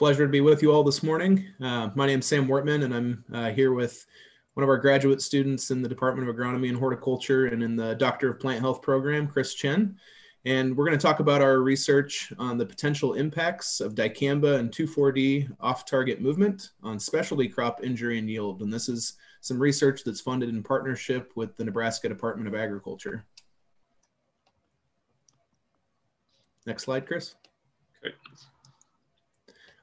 pleasure to be with you all this morning. Uh, my name is Sam Wortman, and I'm uh, here with one of our graduate students in the Department of Agronomy and Horticulture and in the Doctor of Plant Health program, Chris Chen. And we're going to talk about our research on the potential impacts of dicamba and 2,4-D off-target movement on specialty crop injury and yield. And this is some research that's funded in partnership with the Nebraska Department of Agriculture. Next slide, Chris. Okay.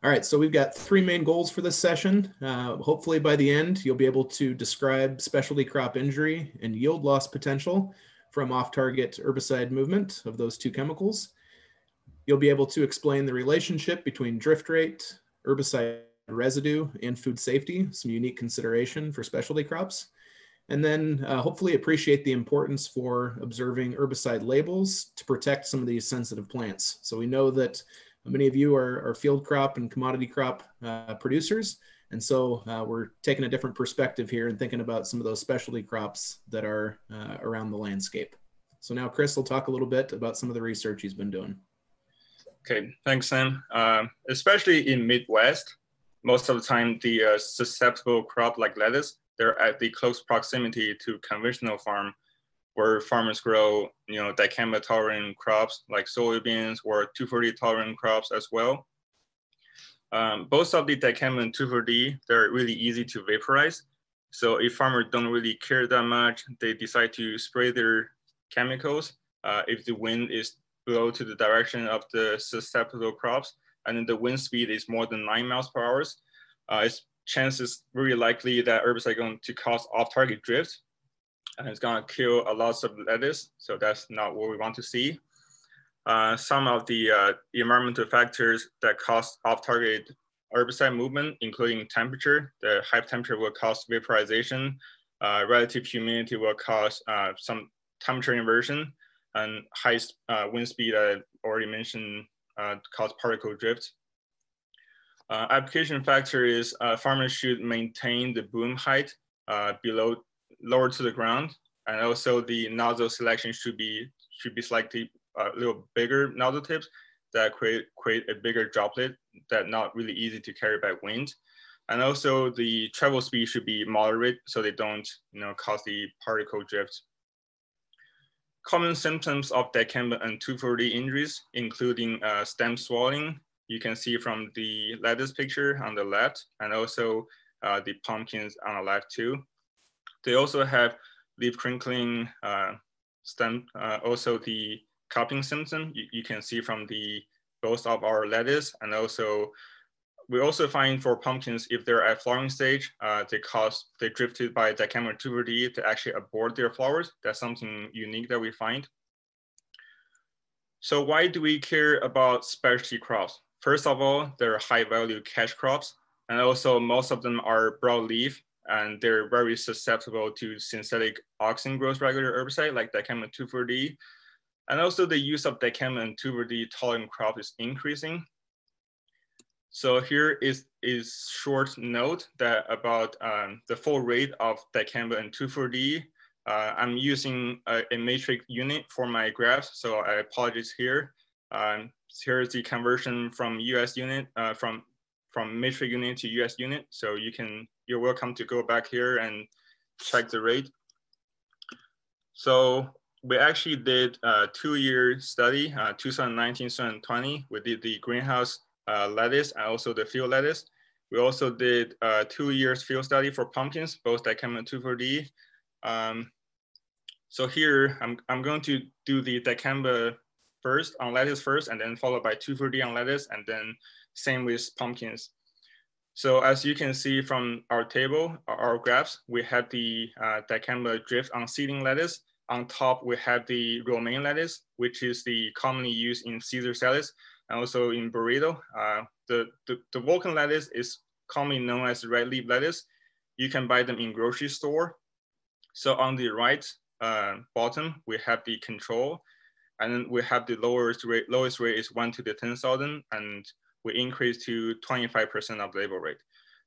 All right, so we've got three main goals for this session. Uh, hopefully by the end, you'll be able to describe specialty crop injury and yield loss potential from off-target herbicide movement of those two chemicals. You'll be able to explain the relationship between drift rate, herbicide residue, and food safety, some unique consideration for specialty crops. And then uh, hopefully appreciate the importance for observing herbicide labels to protect some of these sensitive plants. So we know that Many of you are, are field crop and commodity crop uh, producers. And so uh, we're taking a different perspective here and thinking about some of those specialty crops that are uh, around the landscape. So now Chris will talk a little bit about some of the research he's been doing. Okay, thanks, Sam. Um, especially in Midwest, most of the time the uh, susceptible crop like lettuce, they're at the close proximity to conventional farm where farmers grow, you know, dicamba tolerant crops like soybeans or 2,4-D tolerant crops as well. Um, both of the dicamba and 2,4-D, they're really easy to vaporize. So if farmers don't really care that much, they decide to spray their chemicals uh, if the wind is blow to the direction of the susceptible crops, and then the wind speed is more than nine miles per hour, uh, it's chances very likely that herbicide going to cause off-target drift and it's gonna kill a lot of lettuce. So that's not what we want to see. Uh, some of the uh, environmental factors that cause off-target herbicide movement, including temperature. The high temperature will cause vaporization. Uh, relative humidity will cause uh, some temperature inversion, and high uh, wind speed, I already mentioned, uh, cause particle drift. application factor is farmers should maintain the boom height below lower to the ground. And also the nozzle selection should be should be slightly a little bigger nozzle tips that create create a bigger droplet that not really easy to carry by wind. And also the travel speed should be moderate so they don't you know cause the particle drift. Common symptoms of dicamba and 2,4-D injuries, including uh, stem swelling, you can see from the lettuce picture on the left, and also uh, the pumpkins on the left too. They also have leaf crinkling, uh, stem, uh, also the cupping symptom. You, you, can see from the both of our lettuce and also we also find for pumpkins if they're at flowering stage uh, they cause they drifted by dicamba 2 to actually abort their flowers. That's something unique that we find. So why do we care about specialty crops? First of all they're high value cash crops and also most of them are broadleaf and they're very susceptible to synthetic auxin growth regulator herbicide like dicamba 2,4-D. And also the use of dicamba and 2,4-D tolerant crop is increasing. So here is is short note that about um, the full rate of dicamba and 2,4-D. Uh, I'm using a, a, matrix unit for my graphs, so I apologize here. Um, here's the conversion from US unit, uh, from from metric unit to US unit. So you can, you're welcome to go back here and check the rate. So we actually did a two-year study, uh, 2019, 2020. We did the greenhouse uh, lettuce and also the field lettuce. We also did a two years field study for pumpkins, both dicamba and 2,4-D. Um, so here, I'm, I'm going to do the dicamba first on lettuce first, and then followed by 2,4-D on lettuce, and then same with pumpkins. So as you can see from our table, our graphs, we have the uh, dicamba drift on seeding lettuce. On top, we have the romaine lettuce, which is the commonly used in Caesar salads and also in burrito. Uh, the, the, the Vulcan lettuce is commonly known as red leaf lettuce. You can buy them in grocery store. So on the right uh, bottom, we have the control, and then we have the lowest rate, lowest rate is one to the 10,000, and we increase to 25% of label rate.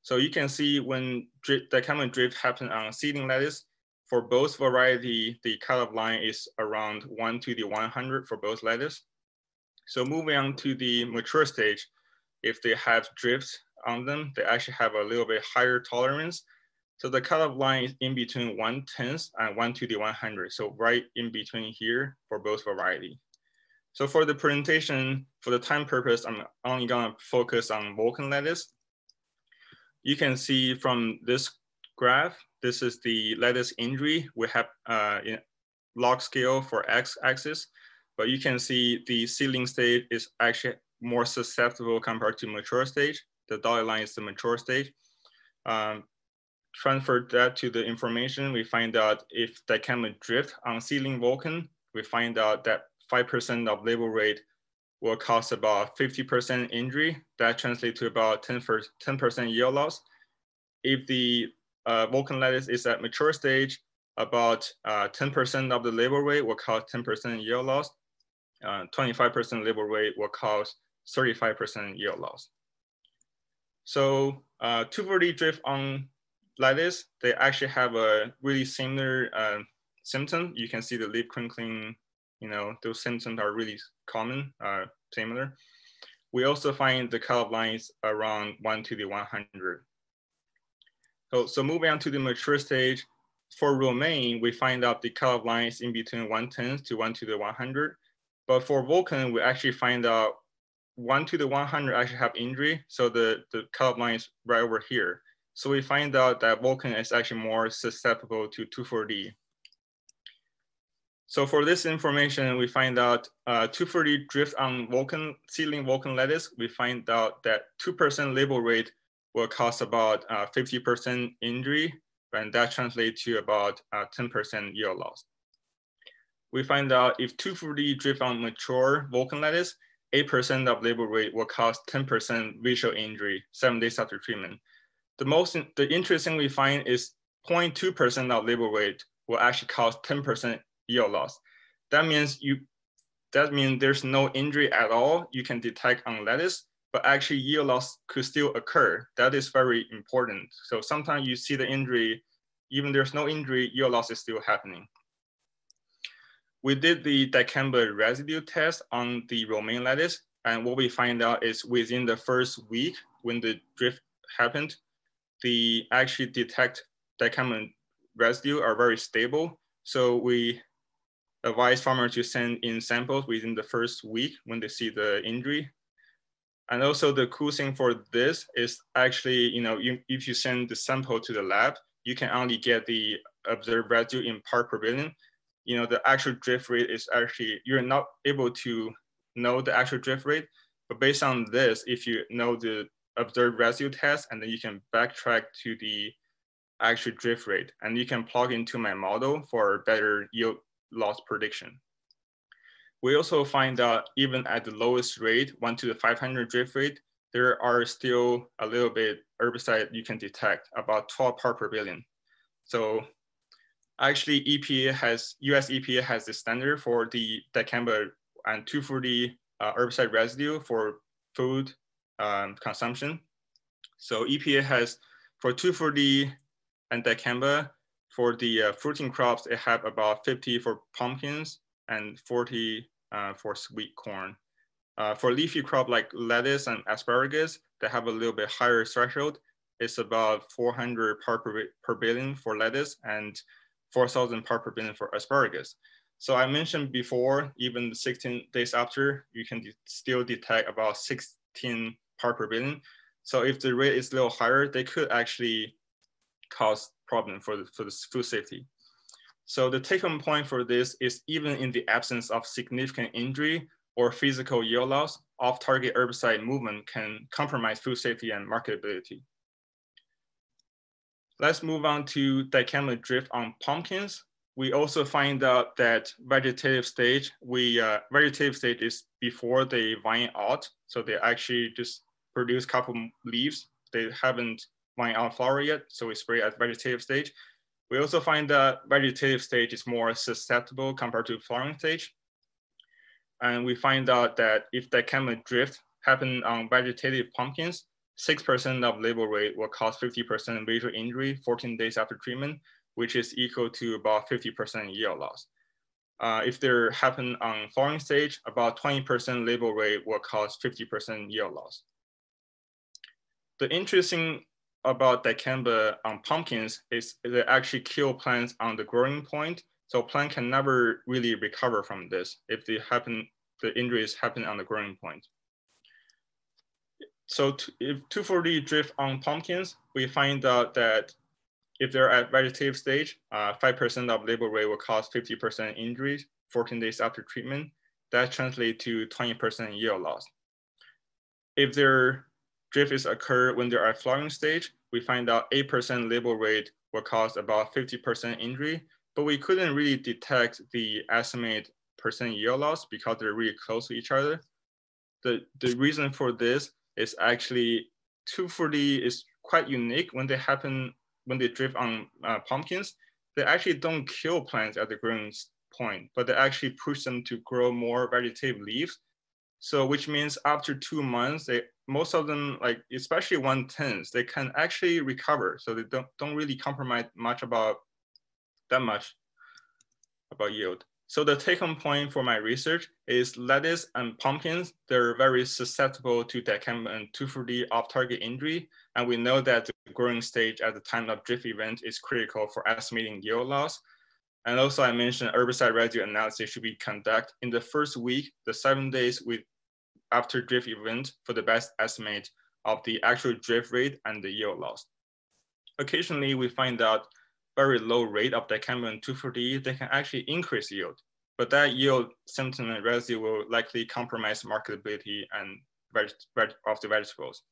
So you can see when the common drift happen on seeding lettuce, for both variety, the cutoff line is around one to the 100 for both lettuce. So moving on to the mature stage, if they have drifts on them, they actually have a little bit higher tolerance. So the cutoff line is in between one tenth and one to the 100. So right in between here for both variety. So for the presentation, for the time purpose, I'm only gonna focus on Vulcan lettuce. You can see from this graph, this is the lettuce injury. We have uh, in log scale for x axis, but you can see the seedling stage is actually more susceptible compared to mature stage. The dotted line is the mature stage. Um, transfer that to the information, we find out if dicamba drift on seedling Vulcan, we find out that 5% of label rate will cause about 50% injury. That translates to about 10% yield loss. If the uh, Vulcan lettuce is at mature stage, about 10% uh, of the label rate will cause 10% yield loss. 25% uh, label rate will cause 35% yield loss. So uh, 2,4-D drift on lettuce, they actually have a really similar uh, symptom. You can see the lip crinkling, you know, those symptoms are really common, uh, similar. We also find the cutoff lines around one to the 100. So, so moving on to the mature stage, for romaine, we find out the cutoff lines in between 110 to 1 to the 100. But for Vulcan, we actually find out 1 to the 100 actually have injury. So the, the cutoff line is right over here. So we find out that Vulcan is actually more susceptible to 2,4-D. So for this information, we find out uh, 2,4-D drift on Vulcan, seedling Vulcan lettuce. We find out that 2% label rate will cause about 50% uh, injury, and that translates to about 10% uh, yield loss. We find out if 2,4-D drift on mature Vulcan lettuce, 8% of label rate will cause 10% visual injury seven days after treatment. The most, the interesting we find is 0.2% of label rate will actually cause 10% yield loss. That means you, that means there's no injury at all you can detect on lettuce, but actually yield loss could still occur. That is very important. So sometimes you see the injury, even there's no injury, yield loss is still happening. We did the dicamba residue test on the romaine lettuce, and what we find out is within the first week when the drift happened, the actually detect dicamba residue are very stable. So we advise farmers to send in samples within the first week when they see the injury. And also the cool thing for this is actually, you know, you, if you send the sample to the lab, you can only get the observed residue in part per billion you know, the actual drift rate is actually, you're not able to know the actual drift rate, but based on this, if you know the observed residue test, and then you can backtrack to the actual drift rate, and you can plug into my model for better yield loss prediction. We also find that even at the lowest rate, one to the 500 drift rate, there are still a little bit herbicide you can detect, about 12 part per billion. So actually EPA has, US EPA has the standard for the dicamba and 2,4-D uh, herbicide residue for food um, consumption. So EPA has for 2,4-D and dicamba, for the uh, fruiting crops, they have about 50 for pumpkins and 40 uh, for sweet corn. Uh, for leafy crop like lettuce and asparagus, they have a little bit higher threshold. It's about 400 part per, per billion for lettuce and 4,000 part per billion for asparagus. So I mentioned before, even 16 days after, you can de still detect about 16 part per billion. So if the rate is a little higher, they could actually cause problem for the, for the food safety. So the take home point for this is even in the absence of significant injury or physical yield loss, off-target herbicide movement can compromise food safety and marketability. Let's move on to dicamba drift on pumpkins. We also find out that vegetative stage, we uh, vegetative stage is before they vine out. So they actually just produce couple leaves. They haven't vine out flower yet. So we spray at vegetative stage. We also find that vegetative stage is more susceptible compared to flowering stage. And we find out that if dicamba drift happen on vegetative pumpkins, 6% of label rate will cause 50% visual injury 14 days after treatment, which is equal to about 50% yield loss. Uh, if they happen on flowering stage, about 20% label rate will cause 50% yield loss. the interesting about dicamba on pumpkins is they actually kill plants on the growing point. So plant can never really recover from this if they happen, the injuries happen on the growing point. So if 2,4-D drift on pumpkins, we find out that if they're at vegetative stage, 5% uh, of label rate will cause 50% injuries 14 days after treatment. That translates to 20% yield loss. If their drift is occur when they're at flowering stage, we find out 8% label rate will cause about 50% injury, but we couldn't really detect the estimated percent yield loss because they're really close to each other. The, the reason for this is actually 2,4-D is quite unique when they happen, when they drift on uh, pumpkins, they actually don't kill plants at the growing point, but they actually push them to grow more vegetative leaves. So which means after two months, they most of them, like especially 110s, they can actually recover. So they don't, don't really compromise much about that much about yield. So the take home point for my research is lettuce and pumpkins, they're very susceptible to dicamba and 2,4-D off-target injury. And we know that the growing stage at the time of drift event is critical for estimating yield loss. And also I mentioned herbicide residue analysis should be conducted in the first week, the seven days with after drift event for the best estimate of the actual drift rate and the yield loss. Occasionally we find out very low rate of dicamba and 2,4-D, they can actually increase yield. But that yield and residue will likely compromise marketability and of the vegetables.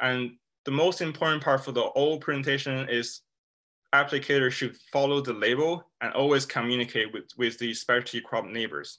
And the most important part for the whole presentation is applicators should follow the label and always communicate with, with the specialty crop neighbors.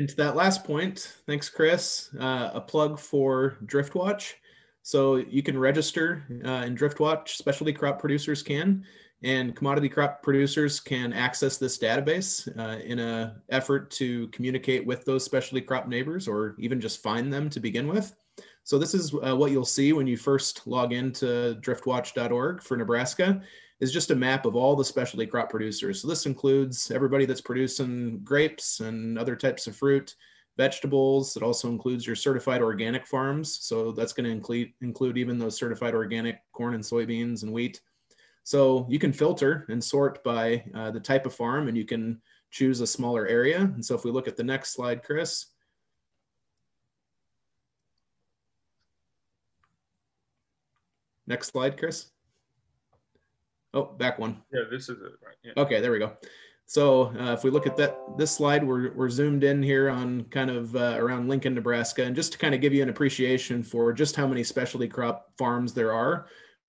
And to that last point, thanks, Chris. Uh, a plug for DriftWatch. So you can register uh, in DriftWatch, specialty crop producers can, and commodity crop producers can access this database uh, in an effort to communicate with those specialty crop neighbors or even just find them to begin with. So this is uh, what you'll see when you first log into driftwatch.org for Nebraska is just a map of all the specialty crop producers. So this includes everybody that's producing grapes and other types of fruit, vegetables. It also includes your certified organic farms. So that's going to include, include even those certified organic corn and soybeans and wheat. So you can filter and sort by uh, the type of farm and you can choose a smaller area. And so if we look at the next slide, Chris. Next slide, Chris. Oh, back one. Yeah, this is it, right? Yeah. Okay, there we go. So uh, if we look at that this slide, we're, we're zoomed in here on kind of uh, around Lincoln, Nebraska, and just to kind of give you an appreciation for just how many specialty crop farms there are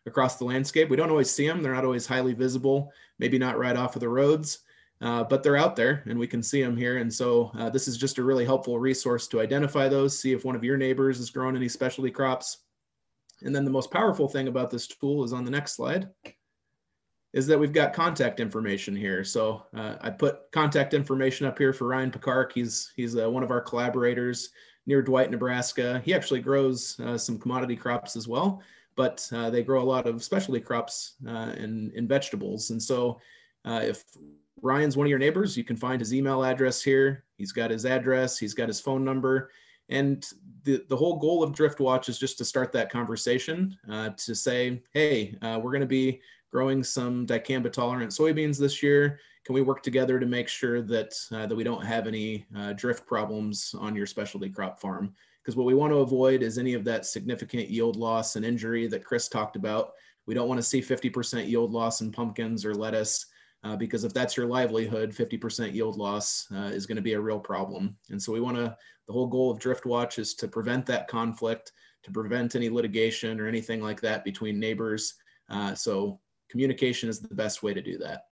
across the landscape. We don't always see them; they're not always highly visible, maybe not right off of the roads, uh, but they're out there, and we can see them here. And so uh, this is just a really helpful resource to identify those, see if one of your neighbors is growing any specialty crops. And then the most powerful thing about this tool is on the next slide is that we've got contact information here. So uh, I put contact information up here for Ryan Pekarek. He's he's uh, one of our collaborators near Dwight, Nebraska. He actually grows uh, some commodity crops as well, but uh, they grow a lot of specialty crops uh, in, in vegetables. And so uh, if Ryan's one of your neighbors, you can find his email address here. He's got his address, he's got his phone number. And the, the whole goal of Drift Watch is just to start that conversation to say, hey, we're going to be growing some dicamba tolerant soybeans this year. Can we work together to make sure that uh, that we don't have any uh, drift problems on your specialty crop farm? Because what we want to avoid is any of that significant yield loss and injury that Chris talked about. We don't want to see 50% yield loss in pumpkins or lettuce. Uh, because if that's your livelihood, 50% yield loss uh, is going to be a real problem. And so we want to, the whole goal of Drift Watch is to prevent that conflict, to prevent any litigation or anything like that between neighbors. Uh, so communication is the best way to do that.